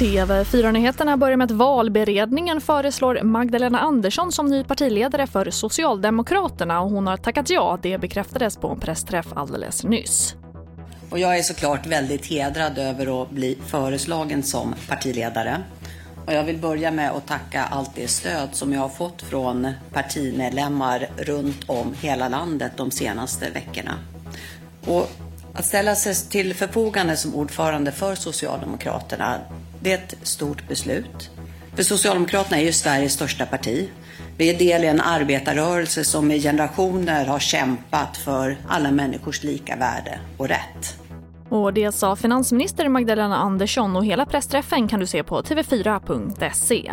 TV4-nyheterna börjar med att valberedningen föreslår Magdalena Andersson som ny partiledare för Socialdemokraterna och hon har tackat ja. Det bekräftades på en pressträff alldeles nyss. Och jag är såklart väldigt hedrad över att bli föreslagen som partiledare. Och jag vill börja med att tacka allt det stöd som jag har fått från partimedlemmar runt om hela landet de senaste veckorna. Och att ställa sig till förfogande som ordförande för Socialdemokraterna, det är ett stort beslut. För Socialdemokraterna är ju Sveriges största parti. Vi är del i en arbetarrörelse som i generationer har kämpat för alla människors lika värde och rätt. Och det sa finansminister Magdalena Andersson och hela pressträffen kan du se på tv4.se.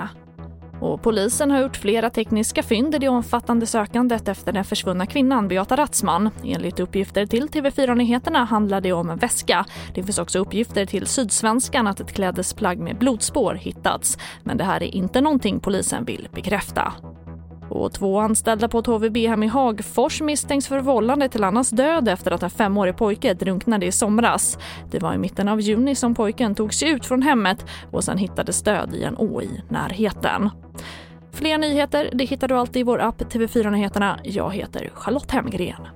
Och polisen har gjort flera tekniska fynd i det omfattande sökandet efter den försvunna kvinnan Beata Ratzman. Enligt uppgifter till TV4 Nyheterna handlar det om en väska. Det finns också uppgifter till Sydsvenskan att ett klädesplagg med blodspår hittats. Men det här är inte någonting polisen vill bekräfta. Och två anställda på ett HVB-hem i Hagfors misstänks för vållande till annans död efter att en femårig pojke drunknade i somras. Det var i mitten av juni som pojken tog sig ut från hemmet och sen hittades död i en å i närheten. Fler nyheter det hittar du alltid i vår app TV4 Nyheterna. Jag heter Charlotte Hemgren.